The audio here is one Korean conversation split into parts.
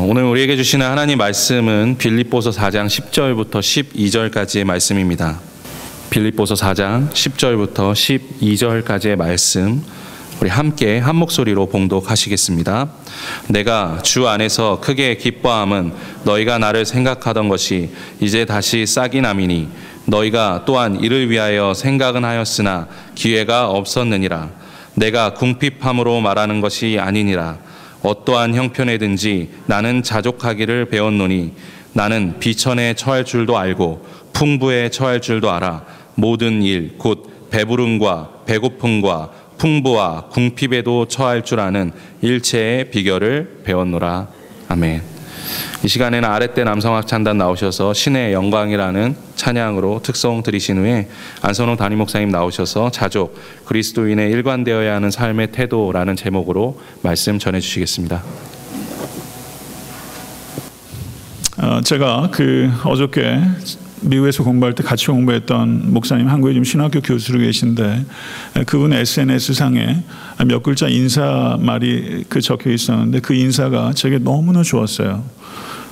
오늘 우리에게 주시는 하나님 말씀은 빌립보서 4장 10절부터 12절까지의 말씀입니다. 빌립보서 4장 10절부터 12절까지의 말씀 우리 함께 한 목소리로 봉독하시겠습니다. 내가 주 안에서 크게 기뻐함은 너희가 나를 생각하던 것이 이제 다시 싹이 남이니 너희가 또한 이를 위하여 생각은 하였으나 기회가 없었느니라. 내가 궁핍함으로 말하는 것이 아니니라. 어떠한 형편에든지 나는 자족하기를 배웠노니 나는 비천에 처할 줄도 알고 풍부에 처할 줄도 알아 모든 일 곧 배부름과 배고픔과 풍부와 궁핍에도 처할 줄 아는 일체의 비결을 배웠노라 아멘. 이 시간에는 아랫대 남성학 찬단 나오셔서 신의 영광이라는 찬양으로 특송 드리신 후에 안선홍 담임 목사님 나오셔서 자족 그리스도인의 일관되어야 하는 삶의 태도라는 제목으로 말씀 전해 주시겠습니다. 어, 제가 그 어저께 미국에서 공부할 때 같이 공부했던 목사님 한국에 지금 신학교 교수로 계신데 그분 SNS 상에 몇 글자 인사 말이 그 적혀 있었는데 그 인사가 제게 너무나 좋았어요.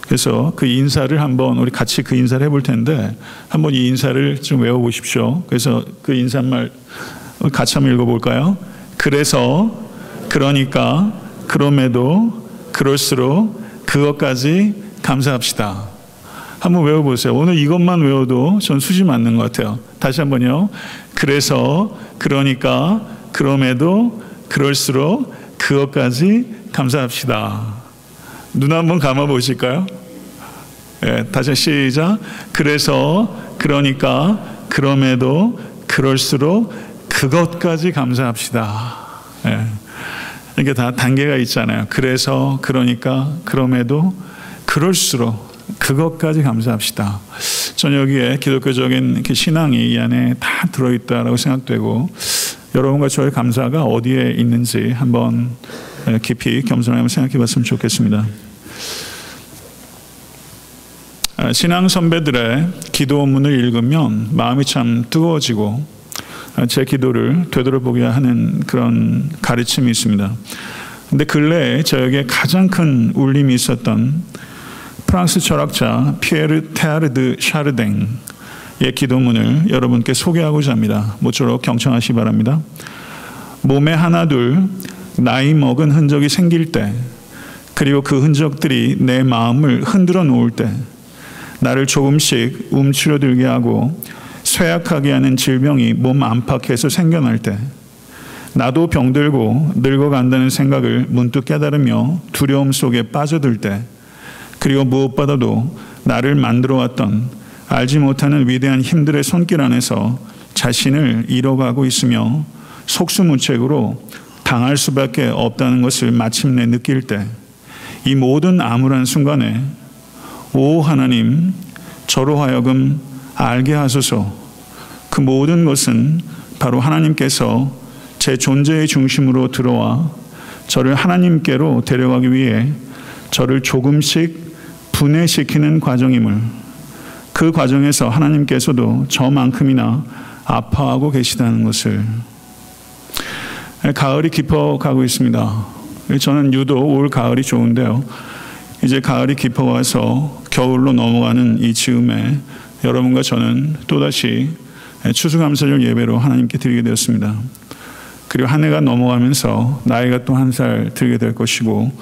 그래서 그 인사를 한번 우리 같이 그 인사를 해볼 텐데 한번 이 인사를 좀 외워보십시오. 그래서 그 인사말 같이 한번 읽어볼까요? 그래서 그러니까 그럼에도 그럴수록 그것까지 감사합시다. 한번 외워보세요. 오늘 이것만 외워도 전 수지 맞는 것 같아요. 다시 한번요. 그래서 그러니까 그럼에도 그럴수록 그것까지 감사합시다. 눈 한번 감아 보실까요? 예, 다시 시작. 그래서 그러니까 그럼에도 그럴수록 그것까지 감사합시다. 예. 이게 다 단계가 있잖아요. 그래서 그러니까 그럼에도 그럴수록 그것까지 감사합시다. 저는 여기에 기독교적인 신앙이 이 안에 다 들어있다라고 생각되고 여러분과 저의 감사가 어디에 있는지 한번 깊이 겸손하게 생각해 봤으면 좋겠습니다. 아, 신앙 선배들의 기도문을 읽으면 마음이 참 뜨거워지고 아, 제 기도를 되돌아보게 하는 그런 가르침이 있습니다. 근데 근래에 저에게 가장 큰 울림이 있었던 프랑스 철학자 피에르 테아르드 샤르댕의 기도문을 여러분께 소개하고자 합니다. 모쪼록 경청하시 바랍니다. 몸에 하나둘 나이 먹은 흔적이 생길 때 그리고 그 흔적들이 내 마음을 흔들어 놓을 때 나를 조금씩 움츠러들게 하고 쇠약하게 하는 질병이 몸 안팎에서 생겨날 때 나도 병들고 늙어간다는 생각을 문득 깨달으며 두려움 속에 빠져들 때 그리고 무엇보다도 나를 만들어 왔던 알지 못하는 위대한 힘들의 손길 안에서 자신을 잃어가고 있으며 속수무책으로 당할 수밖에 없다는 것을 마침내 느낄 때 이 모든 암울한 순간에 오 하나님 저로 하여금 알게 하소서 그 모든 것은 바로 하나님께서 제 존재의 중심으로 들어와 저를 하나님께로 데려가기 위해 저를 조금씩 분해시키는 과정임을 그 과정에서 하나님께서도 저만큼이나 아파하고 계시다는 것을 가을이 깊어가고 있습니다. 저는 유독 올 가을이 좋은데요. 이제 가을이 깊어와서 겨울로 넘어가는 이 즈음에 여러분과 저는 또다시 추수감사절 예배로 하나님께 드리게 되었습니다. 그리고 한 해가 넘어가면서 나이가 또 한 살 들게 될 것이고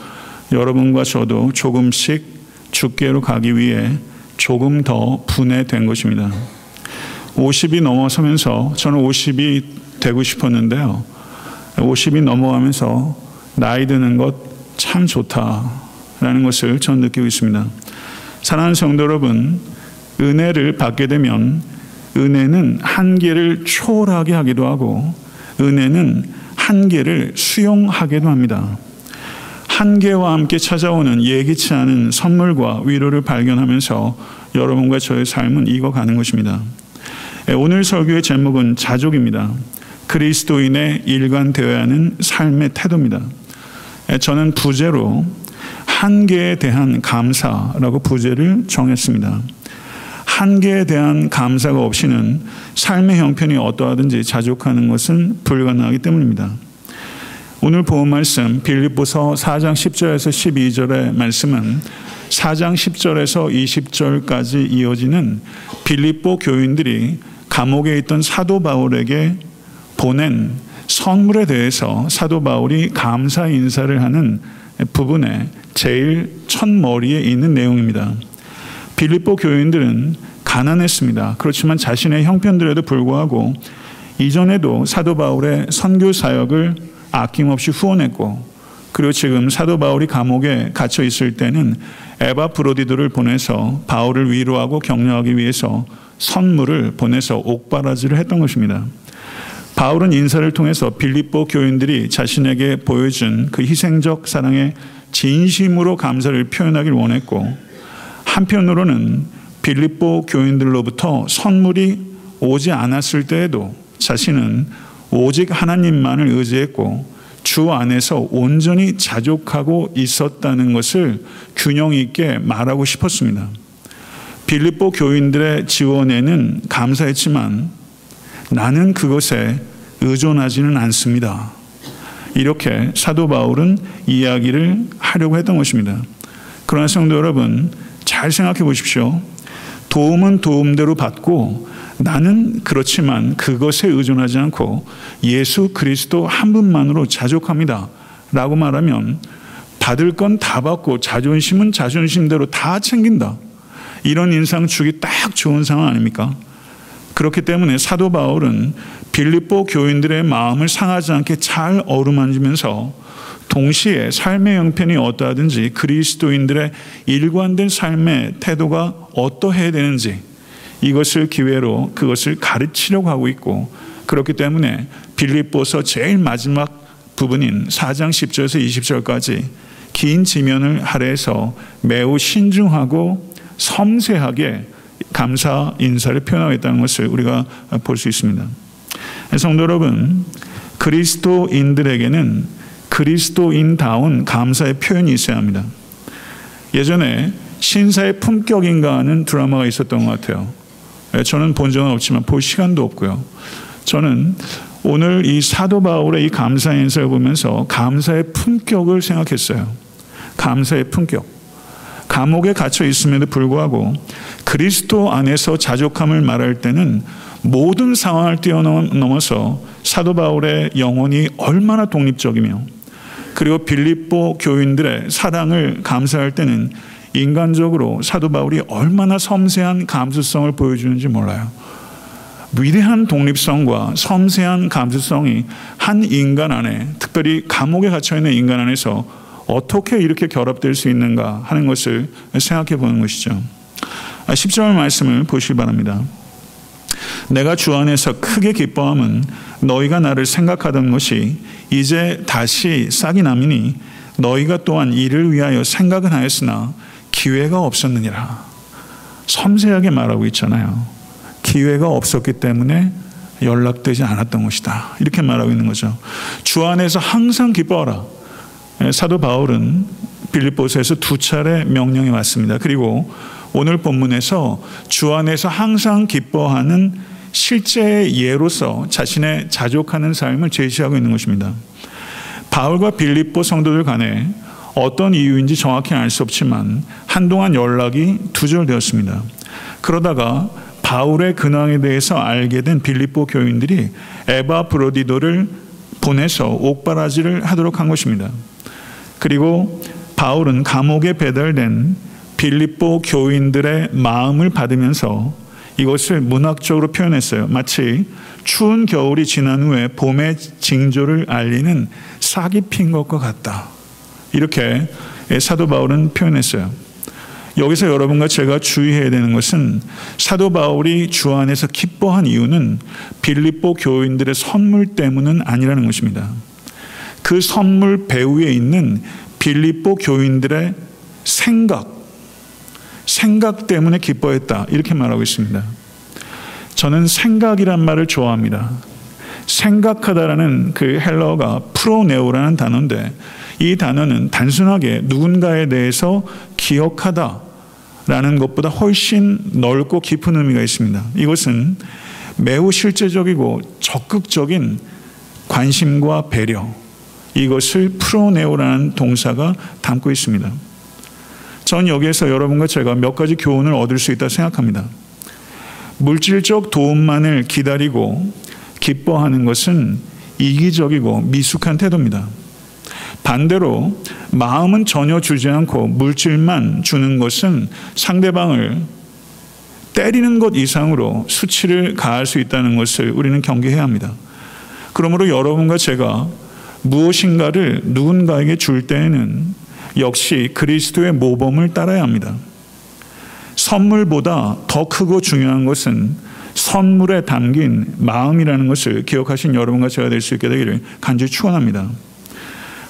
여러분과 저도 조금씩 주께로 가기 위해 조금 더 분해된 것입니다. 50이 넘어서면서 저는 50이 되고 싶었는데요. 50이 넘어가면서 나이 드는 것 참 좋다라는 것을 전 느끼고 있습니다. 사랑하는 성도 여러분, 은혜를 받게 되면 은혜는 한계를 초월하게 하기도 하고 은혜는 한계를 수용하기도 합니다. 한계와 함께 찾아오는 예기치 않은 선물과 위로를 발견하면서 여러분과 저의 삶은 익어가는 것입니다. 예, 오늘 설교의 제목은 자족입니다. 그리스도인의 일관되어야 하는 삶의 태도입니다. 예, 저는 부제로 한계에 대한 감사라고 부제를 정했습니다. 한계에 대한 감사가 없이는 삶의 형편이 어떠하든지 자족하는 것은 불가능하기 때문입니다. 오늘 본 말씀 빌립보서 4장 10절에서 12절의 말씀은 4장 10절에서 20절까지 이어지는 빌립보 교인들이 감옥에 있던 사도 바울에게 보낸 선물에 대해서 사도 바울이 감사 인사를 하는 부분에 제일 첫 머리에 있는 내용입니다. 빌립보 교인들은 가난했습니다. 그렇지만 자신의 형편들에도 불구하고 이전에도 사도 바울의 선교 사역을 아낌없이 후원했고 그리고 지금 사도 바울이 감옥에 갇혀 있을 때는 에바프로디도를 보내서 바울을 위로하고 격려하기 위해서 선물을 보내서 옥바라지를 했던 것입니다. 바울은 인사를 통해서 빌립보 교인들이 자신에게 보여준 그 희생적 사랑에 진심으로 감사를 표현하길 원했고 한편으로는 빌립보 교인들로부터 선물이 오지 않았을 때에도 자신은 오직 하나님만을 의지했고 주 안에서 온전히 자족하고 있었다는 것을 균형 있게 말하고 싶었습니다. 빌립보 교인들의 지원에는 감사했지만 나는 그것에 의존하지는 않습니다. 이렇게 사도 바울은 이야기를 하려고 했던 것입니다. 그러나 성도 여러분, 잘 생각해 보십시오. 도움은 도움대로 받고 나는 그렇지만 그것에 의존하지 않고 예수 그리스도 한 분만으로 자족합니다. 라고 말하면 받을 건 다 받고 자존심은 자존심대로 다 챙긴다. 이런 인상 주기 딱 좋은 상황 아닙니까? 그렇기 때문에 사도 바울은 빌립보 교인들의 마음을 상하지 않게 잘 어루만지면서 동시에 삶의 형편이 어떠하든지 그리스도인들의 일관된 삶의 태도가 어떠해야 되는지 이것을 기회로 그것을 가르치려고 하고 있고 그렇기 때문에 빌립보서 제일 마지막 부분인 4장 10절에서 20절까지 긴 지면을 할애해서 매우 신중하고 섬세하게 감사 인사를 표현하겠다는 것을 우리가 볼 수 있습니다. 성도 여러분, 그리스도인들에게는 그리스도인다운 감사의 표현이 있어야 합니다. 예전에 신사의 품격인가 하는 드라마가 있었던 것 같아요. 저는 본 적은 없지만 볼 시간도 없고요. 저는 오늘 이 사도 바울의 이 감사 인사를 보면서 감사의 품격을 생각했어요. 감사의 품격. 감옥에 갇혀 있음에도 불구하고 그리스도 안에서 자족함을 말할 때는 모든 상황을 뛰어넘어서 사도 바울의 영혼이 얼마나 독립적이며 그리고 빌립보 교인들의 사랑을 감사할 때는 인간적으로 사도 바울이 얼마나 섬세한 감수성을 보여주는지 몰라요. 위대한 독립성과 섬세한 감수성이 한 인간 안에, 특별히 감옥에 갇혀 있는 인간 안에서 어떻게 이렇게 결합될 수 있는가 하는 것을 생각해 보는 것이죠. 10절 아, 말씀을 보시기 바랍니다. 내가 주 안에서 크게 기뻐함은 너희가 나를 생각하던 것이 이제 다시 싹이 남이니 너희가 또한 이를 위하여 생각은 하였으나 기회가 없었느니라. 섬세하게 말하고 있잖아요. 기회가 없었기 때문에 연락되지 않았던 것이다. 이렇게 말하고 있는 거죠. 주 안에서 항상 기뻐하라. 예, 사도 바울은 빌립보서에서 두 차례 명령이 왔습니다. 그리고 오늘 본문에서 주 안에서 항상 기뻐하는 실제 예로서 자신의 자족하는 삶을 제시하고 있는 것입니다. 바울과 빌립보 성도들 간에 어떤 이유인지 정확히 알 수 없지만 한동안 연락이 두절되었습니다. 그러다가 바울의 근황에 대해서 알게 된 빌립보 교인들이 에바 브로디도를 보내서 옥바라지를 하도록 한 것입니다. 그리고 바울은 감옥에 배달된 빌립보 교인들의 마음을 받으면서 이것을 문학적으로 표현했어요. 마치 추운 겨울이 지난 후에 봄의 징조를 알리는 싹이 핀 것과 같다. 이렇게 사도 바울은 표현했어요. 여기서 여러분과 제가 주의해야 되는 것은 사도 바울이 주 안에서 기뻐한 이유는 빌립보 교인들의 선물 때문은 아니라는 것입니다. 그 선물 배후에 있는 빌립보 교인들의 생각, 생각 때문에 기뻐했다. 이렇게 말하고 있습니다. 저는 생각이란 말을 좋아합니다. 생각하다라는 그 헬러가 프로네오라는 단어인데 이 단어는 단순하게 누군가에 대해서 기억하다 라는 것보다 훨씬 넓고 깊은 의미가 있습니다. 이것은 매우 실제적이고 적극적인 관심과 배려, 이것을 풀어내오라는 동사가 담고 있습니다. 전 여기에서 여러분과 제가 몇 가지 교훈을 얻을 수 있다 생각합니다. 물질적 도움만을 기다리고 기뻐하는 것은 이기적이고 미숙한 태도입니다. 반대로 마음은 전혀 주지 않고 물질만 주는 것은 상대방을 때리는 것 이상으로 수치를 가할 수 있다는 것을 우리는 경계해야 합니다. 그러므로 여러분과 제가 무엇인가를 누군가에게 줄 때에는 역시 그리스도의 모범을 따라야 합니다. 선물보다 더 크고 중요한 것은 선물에 담긴 마음이라는 것을 기억하신 여러분과 제가 될 수 있게 되기를 간절히 축원합니다.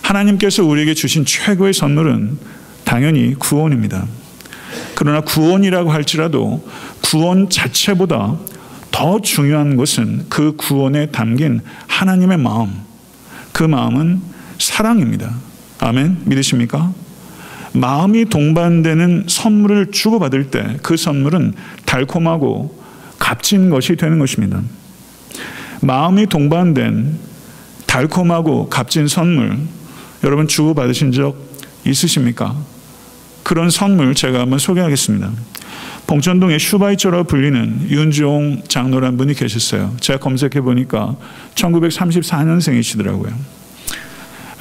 하나님께서 우리에게 주신 최고의 선물은 당연히 구원입니다. 그러나 구원이라고 할지라도 구원 자체보다 더 중요한 것은 그 구원에 담긴 하나님의 마음. 그 마음은 사랑입니다. 아멘. 믿으십니까? 마음이 동반되는 선물을 주고받을 때 그 선물은 달콤하고 값진 것이 되는 것입니다. 마음이 동반된 달콤하고 값진 선물, 여러분 주고받으신 적 있으십니까? 그런 선물 제가 한번 소개하겠습니다. 봉천동의 슈바이처로 불리는 윤종 장로란 분이 계셨어요. 제가 검색해 보니까 1934년생이시더라고요.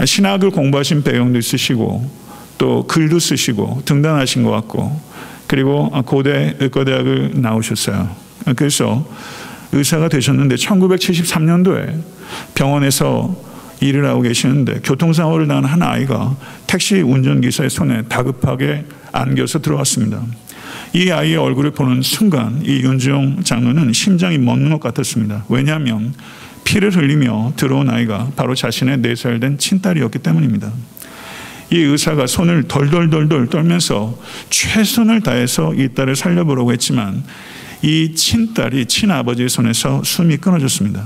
신학을 공부하신 배경도 있으시고 또 글도 쓰시고 등단하신 것 같고 그리고 고대 의과대학을 나오셨어요. 그래서 의사가 되셨는데 1973년도에 병원에서 일을 하고 계시는데 교통사고를 당한 한 아이가 택시 운전기사의 손에 다급하게 안겨서 들어갔습니다. 이 아이의 얼굴을 보는 순간 이 윤지용 장로는 심장이 멎는 것 같았습니다. 왜냐하면 피를 흘리며 들어온 아이가 바로 자신의 4살 된 친딸이었기 때문입니다. 이 의사가 손을 덜덜덜덜 떨면서 최선을 다해서 이 딸을 살려보려고 했지만 이 친딸이 친아버지의 손에서 숨이 끊어졌습니다.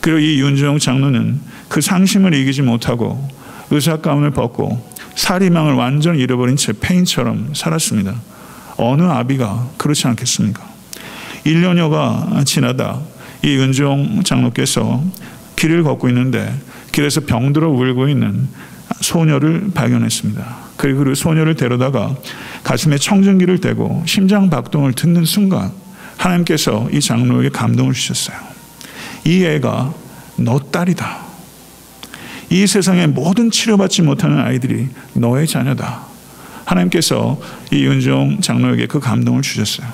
그리고 이 윤주영 장로는 그 상심을 이기지 못하고 의사 가운을 벗고 사리망을 완전 잃어버린 채 폐인처럼 살았습니다. 어느 아비가 그렇지 않겠습니까? 1년여가 지나다 이 윤종 장로께서 길을 걷고 있는데 길에서 병들어 울고 있는 소녀를 발견했습니다. 그리고 그 소녀를 데려다가 가슴에 청정기를 대고 심장 박동을 듣는 순간 하나님께서 이 장로에게 감동을 주셨어요. 이 애가 너 딸이다. 이 세상에 모든 치료받지 못하는 아이들이 너의 자녀다. 하나님께서 이 윤종 장로에게 그 감동을 주셨어요.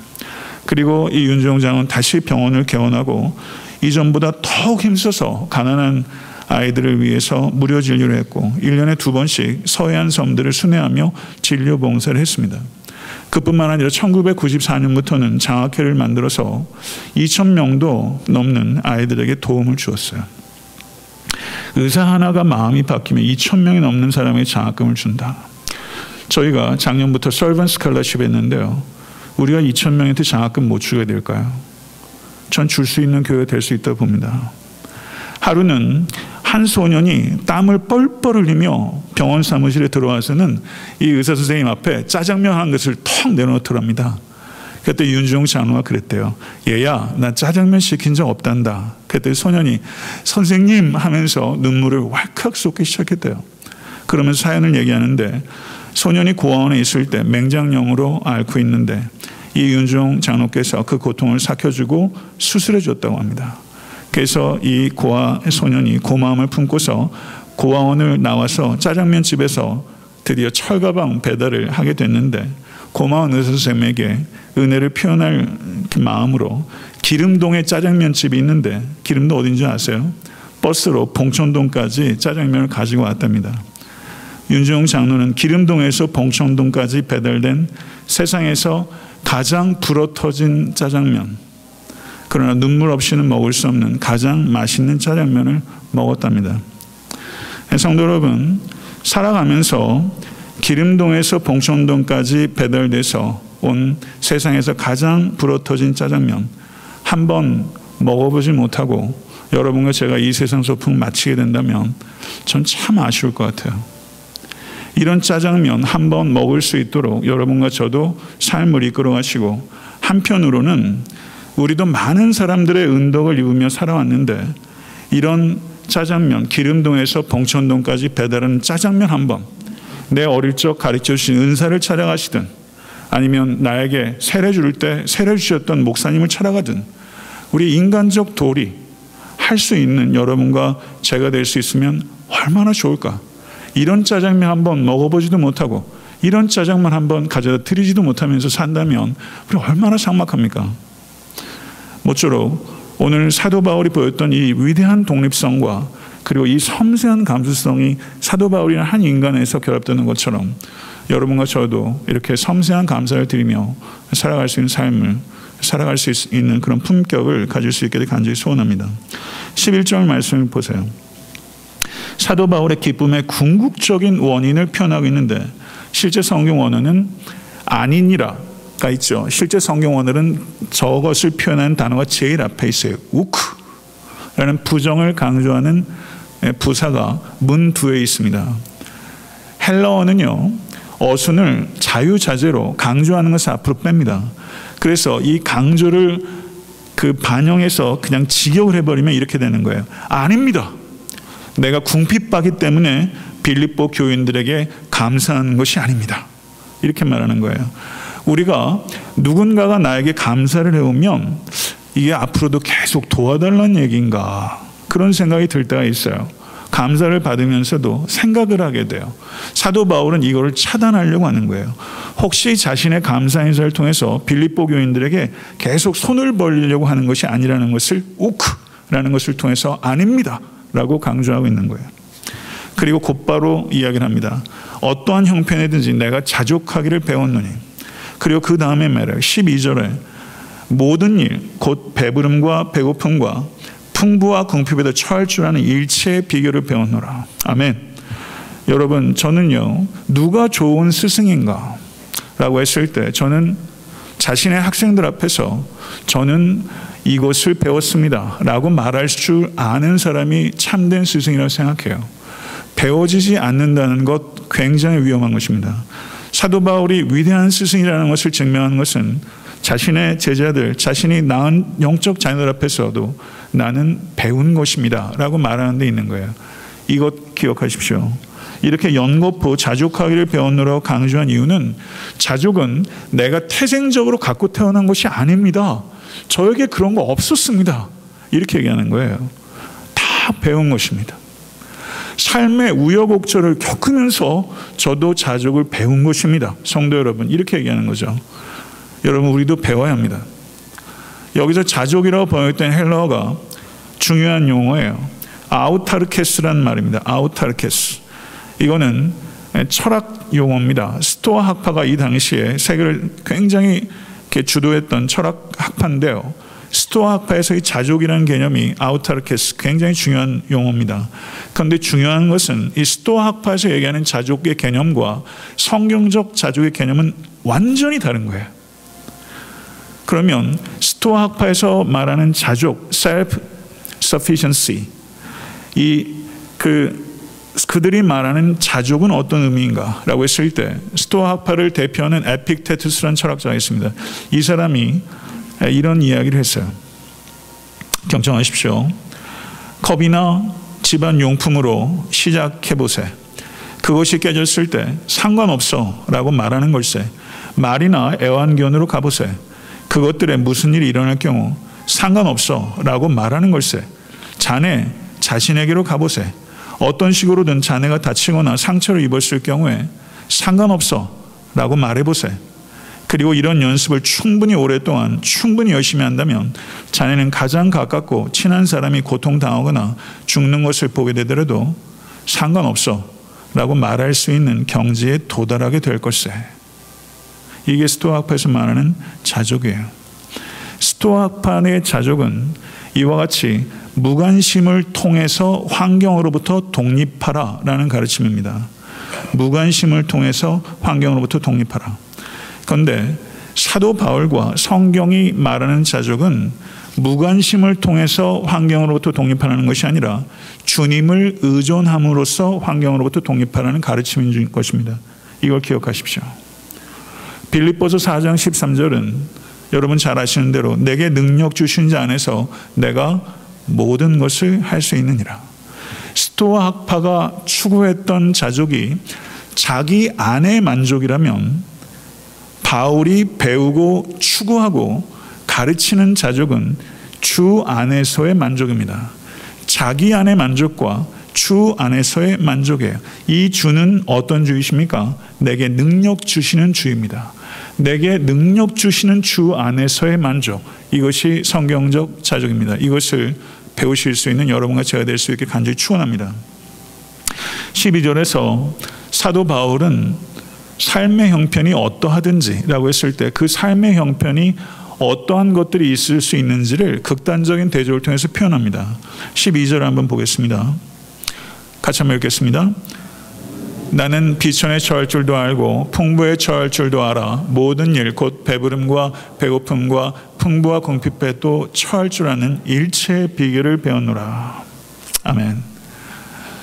그리고 이 윤종 장은 다시 병원을 개원하고 이전보다 더욱 힘써서 가난한 아이들을 위해서 무료 진료를 했고 1년에 두 번씩 서해안 섬들을 순회하며 진료 봉사를 했습니다. 그뿐만 아니라 1994년부터는 장학회를 만들어서 2천 명도 넘는 아이들에게 도움을 주었어요. 의사 하나가 마음이 바뀌면 2천 명이 넘는 사람에게 장학금을 준다. 저희가 작년부터 설번 스칼러십 했는데요. 우리가 2천 명한테 장학금 못 주게 될까요? 전 줄 수 있는 교회 될 수 있다 봅니다. 하루는 한 소년이 땀을 뻘뻘 흘리며 병원 사무실에 들어와서는 이 의사 선생님 앞에 짜장면 한 것을 턱 내놓더랍니다. 그때 윤중 장로가 그랬대요. 얘야, 나 짜장면 시킨 적 없단다. 그때 소년이 선생님 하면서 눈물을 왈칵 쏟기 시작했대요. 그러면서 사연을 얘기하는데 소년이 고아원에 있을 때 맹장염으로 앓고 있는데 이 윤중 장로께서 그 고통을 삭혀주고 수술해 줬다고 합니다. 그래서 이 고아 소년이 고마움을 품고서 고아원을 나와서 짜장면 집에서 드디어 철가방 배달을 하게 됐는데 고마운 의사 선생님에게 은혜를 표현할 그 마음으로 기름동에 짜장면 집이 있는데 기름도 어딘지 아세요? 버스로 봉천동까지 짜장면을 가지고 왔답니다. 윤종 장로는 기름동에서 봉천동까지 배달된 세상에서 가장 불어터진 짜장면 그러나 눈물 없이는 먹을 수 없는 가장 맛있는 짜장면을 먹었답니다. 성도 여러분, 살아가면서 기름동에서 봉천동까지 배달돼서 온 세상에서 가장 불어터진 짜장면 한 번 먹어보지 못하고 여러분과 제가 이 세상 소풍 마치게 된다면 전 참 아쉬울 것 같아요. 이런 짜장면 한 번 먹을 수 있도록 여러분과 저도 삶을 이끌어 가시고 한편으로는 우리도 많은 사람들의 은덕을 입으며 살아왔는데 이런 짜장면 기름동에서 봉천동까지 배달하는 짜장면 한 번, 내 어릴 적 가르쳐 주신 은사를 찾아가시든 아니면 나에게 세례 줄 때 세례 주셨던 목사님을 찾아가든 우리 인간적 도리 할 수 있는 여러분과 제가 될 수 있으면 얼마나 좋을까? 이런 짜장면 한번 먹어보지도 못하고 이런 짜장면 한번 가져다 드리지도 못하면서 산다면 우리 얼마나 삭막합니까? 모쪼록 오늘 사도 바울이 보였던 이 위대한 독립성과 그리고 이 섬세한 감수성이 사도 바울이라는 한 인간에서 결합되는 것처럼 여러분과 저도 이렇게 섬세한 감사를 드리며 살아갈 수 있는 삶을 살아갈 수 있는 그런 품격을 가질 수 있게 간절히 소원합니다. 11절 말씀을 보세요. 사도 바울의 기쁨의 궁극적인 원인을 표현하고 있는데 실제 성경 원어는 아니니라 가 있죠. 실제 성경 원어는 저것을 표현하는 단어가 제일 앞에 있어요. 우크라는 부정을 강조하는 부사가 문 뒤에 있습니다. 헬러어는요. 어순을 자유자재로 강조하는 것을 앞으로 뺍니다. 그래서 이 강조를 그 반영해서 그냥 직역을 해버리면 이렇게 되는 거예요. 아닙니다. 내가 궁핍하기 때문에 빌립보 교인들에게 감사하는 것이 아닙니다. 이렇게 말하는 거예요. 우리가 누군가가 나에게 감사를 해오면 이게 앞으로도 계속 도와달라는 얘기인가 그런 생각이 들 때가 있어요. 감사를 받으면서도 생각을 하게 돼요. 사도 바울은 이거를 차단하려고 하는 거예요. 혹시 자신의 감사 인사를 통해서 빌립보 교인들에게 계속 손을 벌리려고 하는 것이 아니라는 것을 우크라는 것을 통해서 아닙니다. 라고 강조하고 있는 거예요. 그리고 곧바로 이야기를 합니다. 어떠한 형편이든지 내가 자족하기를 배웠노니. 그리고 그 다음에 말해요. 12절에 모든 일, 곧 배부름과 배고픔과 풍부와 궁핍에도 처할 줄 아는 일체의 비결을 배웠노라. 아멘. 여러분, 저는요, 누가 좋은 스승인가? 라고 했을 때 저는 자신의 학생들 앞에서 저는 이것을 배웠습니다. 라고 말할 줄 아는 사람이 참된 스승이라고 생각해요. 배워지지 않는다는 것 굉장히 위험한 것입니다. 사도 바울이 위대한 스승이라는 것을 증명하는 것은 자신의 제자들, 자신이 낳은 영적 자녀들 앞에서도 나는 배운 것입니다. 라고 말하는 데 있는 거예요. 이것 기억하십시오. 이렇게 연거푸 자족하기를 배웠노라고 강조한 이유는 자족은 내가 태생적으로 갖고 태어난 것이 아닙니다. 저에게 그런 거 없었습니다. 이렇게 얘기하는 거예요. 다 배운 것입니다. 삶의 우여곡절을 겪으면서 저도 자족을 배운 것입니다. 성도 여러분, 이렇게 얘기하는 거죠. 여러분, 우리도 배워야 합니다. 여기서 자족이라고 번역된 헬러가 중요한 용어예요. 아우타르케스란 말입니다. 아우타르케스. 이거는 철학 용어입니다. 스토아 학파가 이 당시에 세계를 굉장히 주도했던 철학 학파인데요. 스토아 학파에서의 자족이라는 개념이 아우타르케스 굉장히 중요한 용어입니다. 그런데 중요한 것은 이 스토아 학파에서 얘기하는 자족의 개념과 성경적 자족의 개념은 완전히 다른 거예요. 그러면 스토아 학파에서 말하는 자족, self sufficiency, 이 그 그들이 말하는 자족은 어떤 의미인가라고 했을 때 스토아 학파를 대표하는 에픽테투스라는 철학자가 있습니다. 이 사람이 이런 이야기를 했어요. 경청하십시오. 컵이나 집안 용품으로 시작해 보세. 그것이 깨졌을 때 상관없어라고 말하는 걸세. 말이나 애완견으로 가보세. 그것들에 무슨 일이 일어날 경우 상관없어라고 말하는 걸세. 자네 자신에게로 가보세. 어떤 식으로든 자네가 다치거나 상처를 입었을 경우에 상관없어 라고 말해보세요. 그리고 이런 연습을 충분히 오랫동안 충분히 열심히 한다면 자네는 가장 가깝고 친한 사람이 고통당하거나 죽는 것을 보게 되더라도 상관없어 라고 말할 수 있는 경지에 도달하게 될 것세. 이게 스토아학파에서 말하는 자족이에요. 스토아학파의 자족은 이와 같이 무관심을 통해서 환경으로부터 독립하라 라는 가르침입니다. 무관심을 통해서 환경으로부터 독립하라. 그런데 사도 바울과 성경이 말하는 자족은 무관심을 통해서 환경으로부터 독립하라는 것이 아니라 주님을 의존함으로써 환경으로부터 독립하라는 가르침인 것입니다. 이걸 기억하십시오. 빌립보서 4장 13절은 여러분 잘 아시는 대로 내게 능력 주신 자 안에서 내가 모든 것을 할 수 있느니라. 스토아 학파가 추구했던 자족이 자기 안의 만족이라면 바울이 배우고 추구하고 가르치는 자족은 주 안에서의 만족입니다. 자기 안의 만족과 주 안에서의 만족이에요. 이 주는 어떤 주이십니까? 내게 능력 주시는 주입니다. 내게 능력 주시는 주 안에서의 만족. 이것이 성경적 자족입니다. 이것을 배우실 수 있는 여러분과 제가 될 수 있게 간절히 축원합니다. 12절에서 사도 바울은 삶의 형편이 어떠하든지라고 했을 때 그 삶의 형편이 어떠한 것들이 있을 수 있는지를 극단적인 대조를 통해서 표현합니다. 12절 한번 보겠습니다. 같이 한번 읽겠습니다. 나는 비천에 처할 줄도 알고 풍부에 처할 줄도 알아 모든 일 곧 배부름과 배고픔과 풍부와 궁핍에 또 처할 줄 아는 일체의 비결을 배웠노라. 아멘.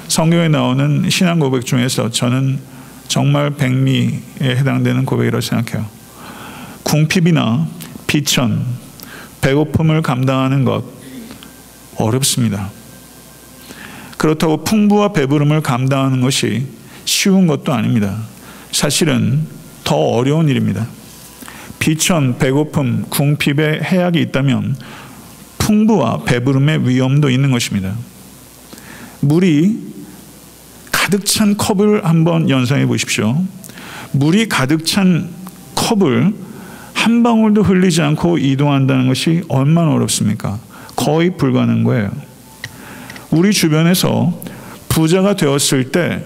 성경에 나오는 신앙 고백 중에서 저는 정말 백미에 해당되는 고백이라고 생각해요. 궁핍이나 비천, 배고픔을 감당하는 것 어렵습니다. 그렇다고 풍부와 배부름을 감당하는 것이 쉬운 것도 아닙니다. 사실은 더 어려운 일입니다. 비천, 배고픔, 궁핍에 해악이 있다면 풍부와 배부름의 위험도 있는 것입니다. 물이 가득 찬 컵을 한번 연상해 보십시오. 물이 가득 찬 컵을 한 방울도 흘리지 않고 이동한다는 것이 얼마나 어렵습니까? 거의 불가능한 거예요. 우리 주변에서 부자가 되었을 때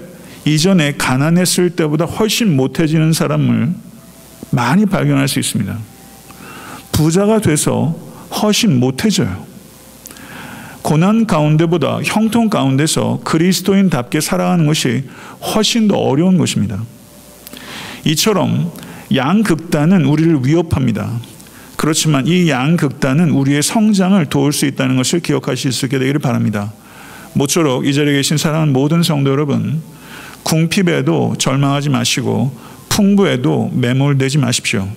이전에 가난했을 때보다 훨씬 못해지는 사람을 많이 발견할 수 있습니다. 부자가 돼서 훨씬 못해져요. 고난 가운데보다 형통 가운데서 그리스도인답게 살아가는 것이 훨씬 더 어려운 것입니다. 이처럼 양극단은 우리를 위협합니다. 그렇지만 이 양극단은 우리의 성장을 도울 수 있다는 것을 기억하실 수 있게 되기를 바랍니다. 모쪼록 이 자리에 계신 사랑하는 모든 성도 여러분, 궁핍에도 절망하지 마시고 풍부에도 매몰되지 마십시오.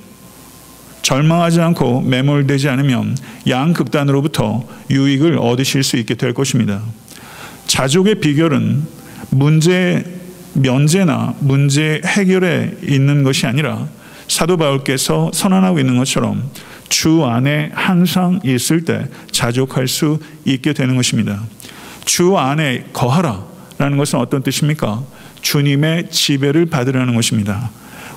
절망하지 않고 매몰되지 않으면 양극단으로부터 유익을 얻으실 수 있게 될 것입니다. 자족의 비결은 문제 면제나 문제 해결에 있는 것이 아니라 사도 바울께서 선언하고 있는 것처럼 주 안에 항상 있을 때 자족할 수 있게 되는 것입니다. 주 안에 거하라 라는 것은 어떤 뜻입니까? 주님의 지배를 받으라는 것입니다.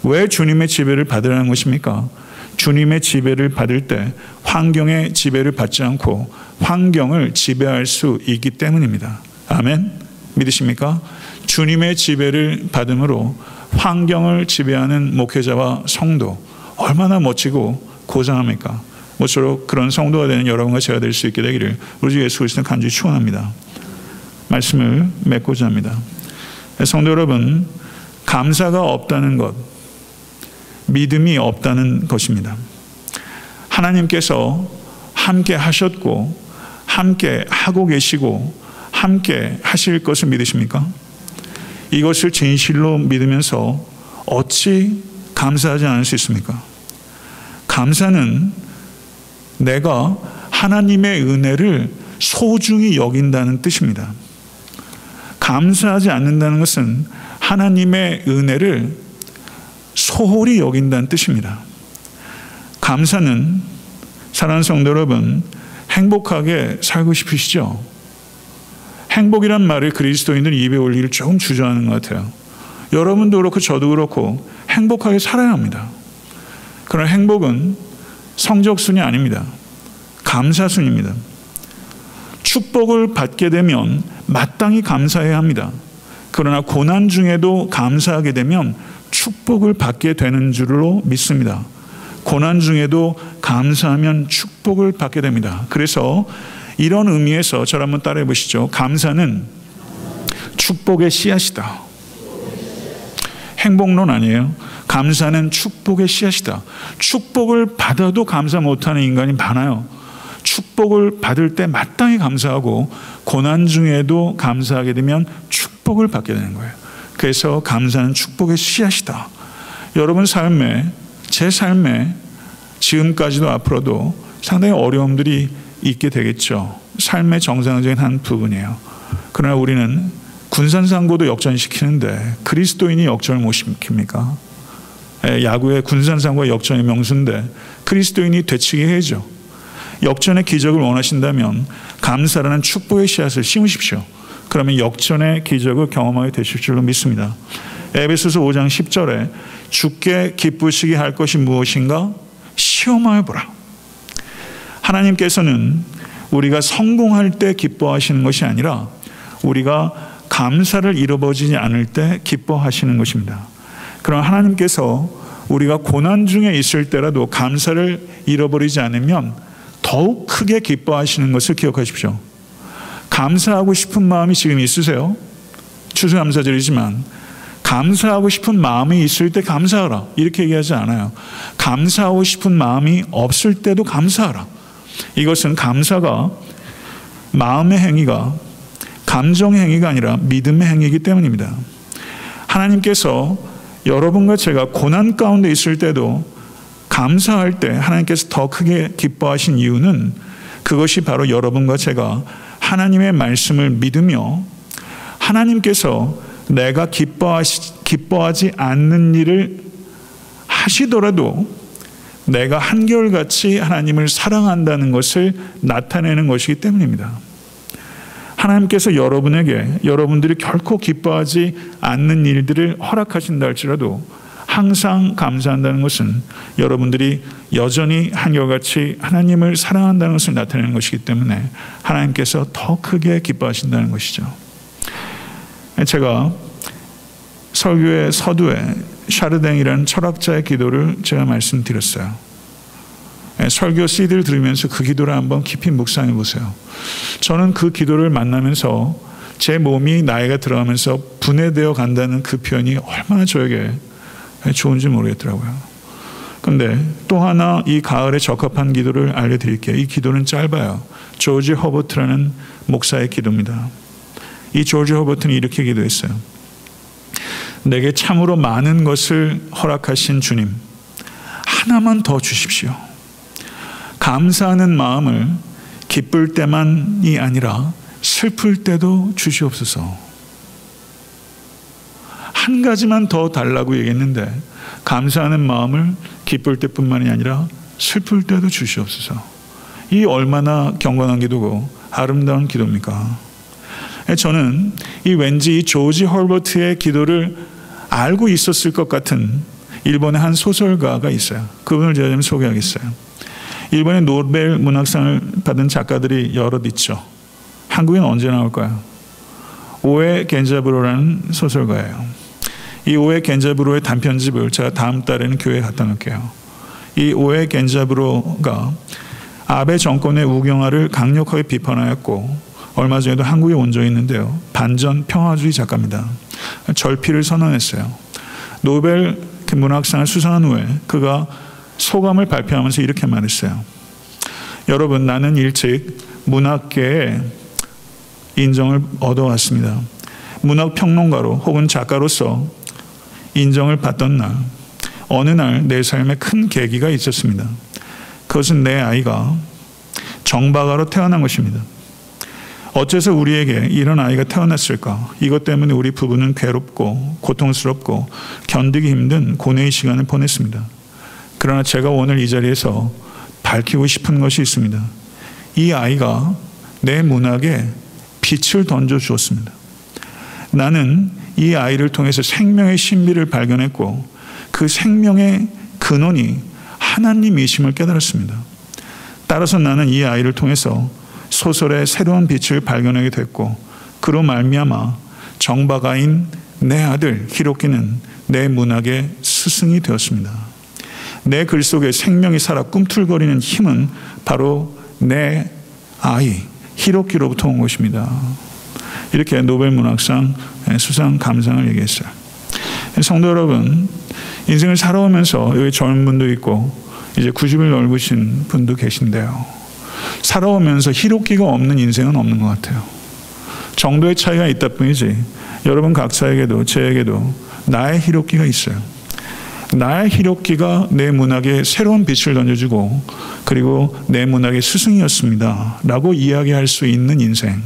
왜 주님의 지배를 받으라는 것입니까? 주님의 지배를 받을 때 환경의 지배를 받지 않고 환경을 지배할 수 있기 때문입니다. 아멘. 믿으십니까? 주님의 지배를 받음으로 환경을 지배하는 목회자와 성도 얼마나 멋지고 고상합니까? 모쪼록 그런 성도가 되는 여러분과 제가 될 수 있게 되기를 우리 주 예수 그리스도 간절히 축원합니다. 말씀을 맺고자 합니다. 성도 여러분, 감사가 없다는 것, 믿음이 없다는 것입니다. 하나님께서 함께 하셨고, 함께 하고 계시고, 함께 하실 것을 믿으십니까? 이것을 진실로 믿으면서 어찌 감사하지 않을 수 있습니까? 감사는 내가 하나님의 은혜를 소중히 여긴다는 뜻입니다. 감사하지 않는다는 것은 하나님의 은혜를 소홀히 여긴다는 뜻입니다. 감사는 사랑하는 성도 여러분 행복하게 살고 싶으시죠? 행복이란 말을 그리스도인들 입에 올리기를 조금 주저하는 것 같아요. 여러분도 그렇고 저도 그렇고 행복하게 살아야 합니다. 그러나 행복은 성적순이 아닙니다. 감사순입니다. 축복을 받게 되면 마땅히 감사해야 합니다. 그러나 고난 중에도 감사하게 되면 축복을 받게 되는 줄로 믿습니다. 고난 중에도 감사하면 축복을 받게 됩니다. 그래서 이런 의미에서 저를 한번 따라해 보시죠. 감사는 축복의 씨앗이다. 행복론 아니에요. 감사는 축복의 씨앗이다. 축복을 받아도 감사 못하는 인간이 많아요. 축복을 받을 때 마땅히 감사하고 고난 중에도 감사하게 되면 축복을 받게 되는 거예요. 그래서 감사는 축복의 씨앗이다. 여러분 삶에 제 삶에 지금까지도 앞으로도 상당히 어려움들이 있게 되겠죠. 삶의 정상적인 한 부분이에요. 그러나 우리는 군산상고도 역전시키는데 그리스도인이 역전을 못 시킵니까? 예, 야구의 군산상고 역전의 명수인데 그리스도인이 되치게 해죠. 역전의 기적을 원하신다면 감사라는 축복의 씨앗을 심으십시오. 그러면 역전의 기적을 경험하게 되실 줄로 믿습니다. 에베소서 5장 10절에 주께 기쁘시게 할 것이 무엇인가 시험하여 보라. 하나님께서는 우리가 성공할 때 기뻐하시는 것이 아니라 우리가 감사를 잃어버리지 않을 때 기뻐하시는 것입니다. 그럼 하나님께서 우리가 고난 중에 있을 때라도 감사를 잃어버리지 않으면 더욱 크게 기뻐하시는 것을 기억하십시오. 감사하고 싶은 마음이 지금 있으세요? 추수감사절이지만 감사하고 싶은 마음이 있을 때 감사하라. 이렇게 얘기하지 않아요. 감사하고 싶은 마음이 없을 때도 감사하라. 이것은 감사가 마음의 행위가 감정의 행위가 아니라 믿음의 행위이기 때문입니다. 하나님께서 여러분과 제가 고난 가운데 있을 때도 감사할 때 하나님께서 더 크게 기뻐하신 이유는 그것이 바로 여러분과 제가 하나님의 말씀을 믿으며 하나님께서 내가 기뻐하시, 기뻐하지 않는 일을 하시더라도 내가 한결같이 하나님을 사랑한다는 것을 나타내는 것이기 때문입니다. 하나님께서 여러분에게 여러분들이 결코 기뻐하지 않는 일들을 허락하신다 할지라도 항상 감사한다는 것은 여러분들이 여전히 한결같이 하나님을 사랑한다는 것을 나타내는 것이기 때문에 하나님께서 더 크게 기뻐하신다는 것이죠. 제가 설교의 서두에 샤르댕이라는 철학자의 기도를 제가 말씀드렸어요. 설교 CD를 들으면서 그 기도를 한번 깊이 묵상해 보세요. 저는 그 기도를 만나면서 제 몸이 나이가 들어가면서 분해되어 간다는 그 표현이 얼마나 저에게 좋은지 모르겠더라고요. 근데 또 하나 이 가을에 적합한 기도를 알려드릴게요. 이 기도는 짧아요. 조지 허버트라는 목사의 기도입니다. 이 조지 허버트는 이렇게 기도했어요. 내게 참으로 많은 것을 허락하신 주님, 하나만 더 주십시오. 감사하는 마음을 기쁠 때만이 아니라 슬플 때도 주시옵소서. 한 가지만 더 달라고 얘기했는데 감사하는 마음을 기쁠 때뿐만이 아니라 슬플 때도 주시옵소서. 이 얼마나 경건한 기도고 아름다운 기도입니까? 저는 이 왠지 이 조지 헐버트의 기도를 알고 있었을 것 같은 일본의 한 소설가가 있어요. 그분을 제가 좀 소개하겠어요. 일본의 노벨 문학상을 받은 작가들이 여럿 있죠. 한국엔 언제 나올까요? 오에 겐자브로라는 소설가예요. 이 오에 겐자브로의 단편집을 제가 다음 달에는 교회에 갖다 놓을게요. 이 오에 겐자브로가 아베 정권의 우경화를 강력하게 비판하였고 얼마 전에도 한국에 온 적이 있는데요. 반전 평화주의 작가입니다. 절필을 선언했어요. 노벨 그 문학상을 수상한 후에 그가 소감을 발표하면서 이렇게 말했어요. 여러분, 나는 일찍 문학계에 인정을 얻어왔습니다. 문학 평론가로 혹은 작가로서 인정을 받던 날, 어느 날 내 삶에 큰 계기가 있었습니다. 그것은 내 아이가 정박아로 태어난 것입니다. 어째서 우리에게 이런 아이가 태어났을까? 이것 때문에 우리 부부는 괴롭고 고통스럽고 견디기 힘든 고뇌의 시간을 보냈습니다. 그러나 제가 오늘 이 자리에서 밝히고 싶은 것이 있습니다. 이 아이가 내 문학에 빛을 던져 주었습니다. 나는 이 아이를 통해서 생명의 신비를 발견했고 그 생명의 근원이 하나님이심을 깨달았습니다. 따라서 나는 이 아이를 통해서 소설의 새로운 빛을 발견하게 됐고 그로 말미암아 정바가인 내 아들 히로키는 내 문학의 스승이 되었습니다. 내 글 속에 생명이 살아 꿈틀거리는 힘은 바로 내 아이 히로키로부터 온 것입니다. 이렇게 노벨 문학상 수상 감상을 얘기했어요. 성도 여러분, 인생을 살아오면서 여기 젊은 분도 있고 이제 90을 넓으신 분도 계신데요. 살아오면서 희록기가 없는 인생은 없는 것 같아요. 정도의 차이가 있다 뿐이지 여러분 각자에게도 저에게도 나의 희록기가 있어요. 나의 희록기가 내 문학에 새로운 빛을 던져주고 그리고 내 문학의 스승이었습니다. 라고 이야기할 수 있는 인생.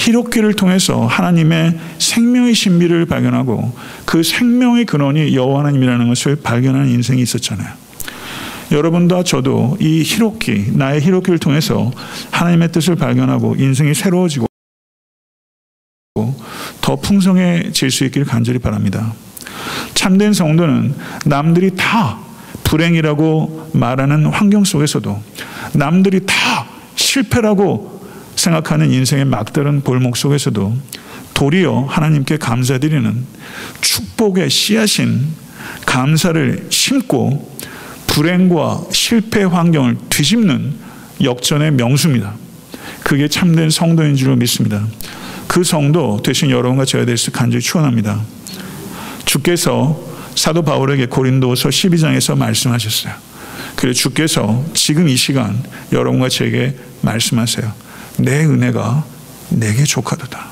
희록기를 통해서 하나님의 생명의 신비를 발견하고 그 생명의 근원이 여호와 하나님이라는 것을 발견하는 인생이 있었잖아요. 여러분과 저도 이 희록기, 나의 희록기를 통해서 하나님의 뜻을 발견하고 인생이 새로워지고 더 풍성해질 수 있기를 간절히 바랍니다. 참된 성도는 남들이 다 불행이라고 말하는 환경 속에서도 남들이 다 실패라고 생각하는 인생의 막다른 볼목 속에서도 도리어 하나님께 감사드리는 축복의 씨앗인 감사를 심고 불행과 실패 환경을 뒤집는 역전의 명수입니다. 그게 참된 성도인 줄 믿습니다. 그 성도 되신 여러분과 저야 될수 간절히 축원합니다. 주께서 사도 바울에게 고린도서 12장에서 말씀하셨어요. 그리고 주께서 지금 이 시간 여러분과 저에게 말씀하세요. 내 은혜가 내게 족하도다.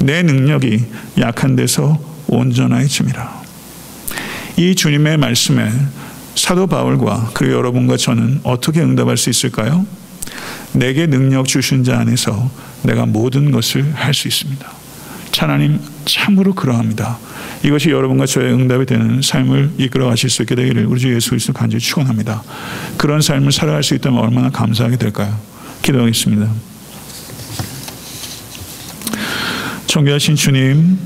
내 능력이 약한 데서 온전하여짐이라. 이 주님의 말씀에 사도 바울과 그리고 여러분과 저는 어떻게 응답할 수 있을까요? 내게 능력 주신 자 안에서 내가 모든 것을 할 수 있습니다. 하나님 참으로 그러합니다. 이것이 여러분과 저의 응답이 되는 삶을 이끌어 가실 수 있게 되기를 우리 주 예수 그리스도 간절히 축원합니다. 그런 삶을 살아갈 수 있다면 얼마나 감사하게 될까요? 기도하겠습니다. 존귀하신 주님,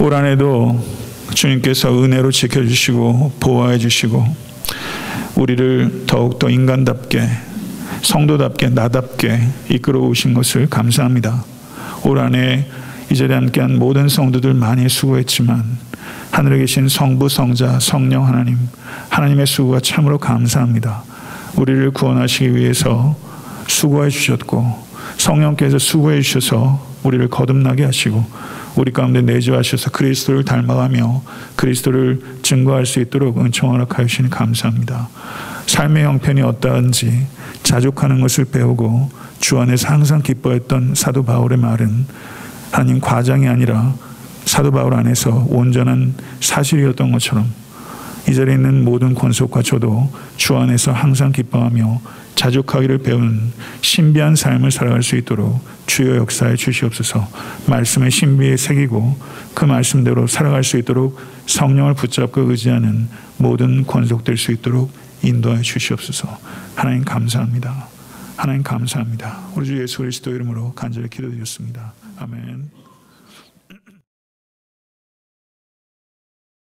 올 한해도 주님께서 은혜로 지켜주시고 보호해 주시고 우리를 더욱더 인간답게 성도답게 나답게 이끌어 오신 것을 감사합니다. 올 한해 이 자리에 함께한 모든 성도들 많이 수고했지만 하늘에 계신 성부 성자 성령 하나님 하나님의 수고가 참으로 감사합니다. 우리를 구원하시기 위해서 수고해 주셨고 성령께서 수고해 주셔서 우리를 거듭나게 하시고 우리 가운데 내주하셔서 그리스도를 닮아가며 그리스도를 증거할 수 있도록 은총 허락하여 주시니 감사합니다. 삶의 형편이 어떠한지 자족하는 것을 배우고 주 안에서 항상 기뻐했던 사도 바울의 말은 하나님 과장이 아니라 사도 바울 안에서 온전한 사실이었던 것처럼 이 자리에 있는 모든 권속과 저도 주 안에서 항상 기뻐하며 자족하기를 배우는 신비한 삶을 살아갈 수 있도록 주여 역사에 주시옵소서. 말씀의 신비에 새기고 그 말씀대로 살아갈 수 있도록 성령을 붙잡고 의지하는 모든 권속될 수 있도록 인도해 주시옵소서. 하나님 감사합니다. 하나님 감사합니다. 우리 주 예수 그리스도 이름으로 간절히 기도드렸습니다. 아멘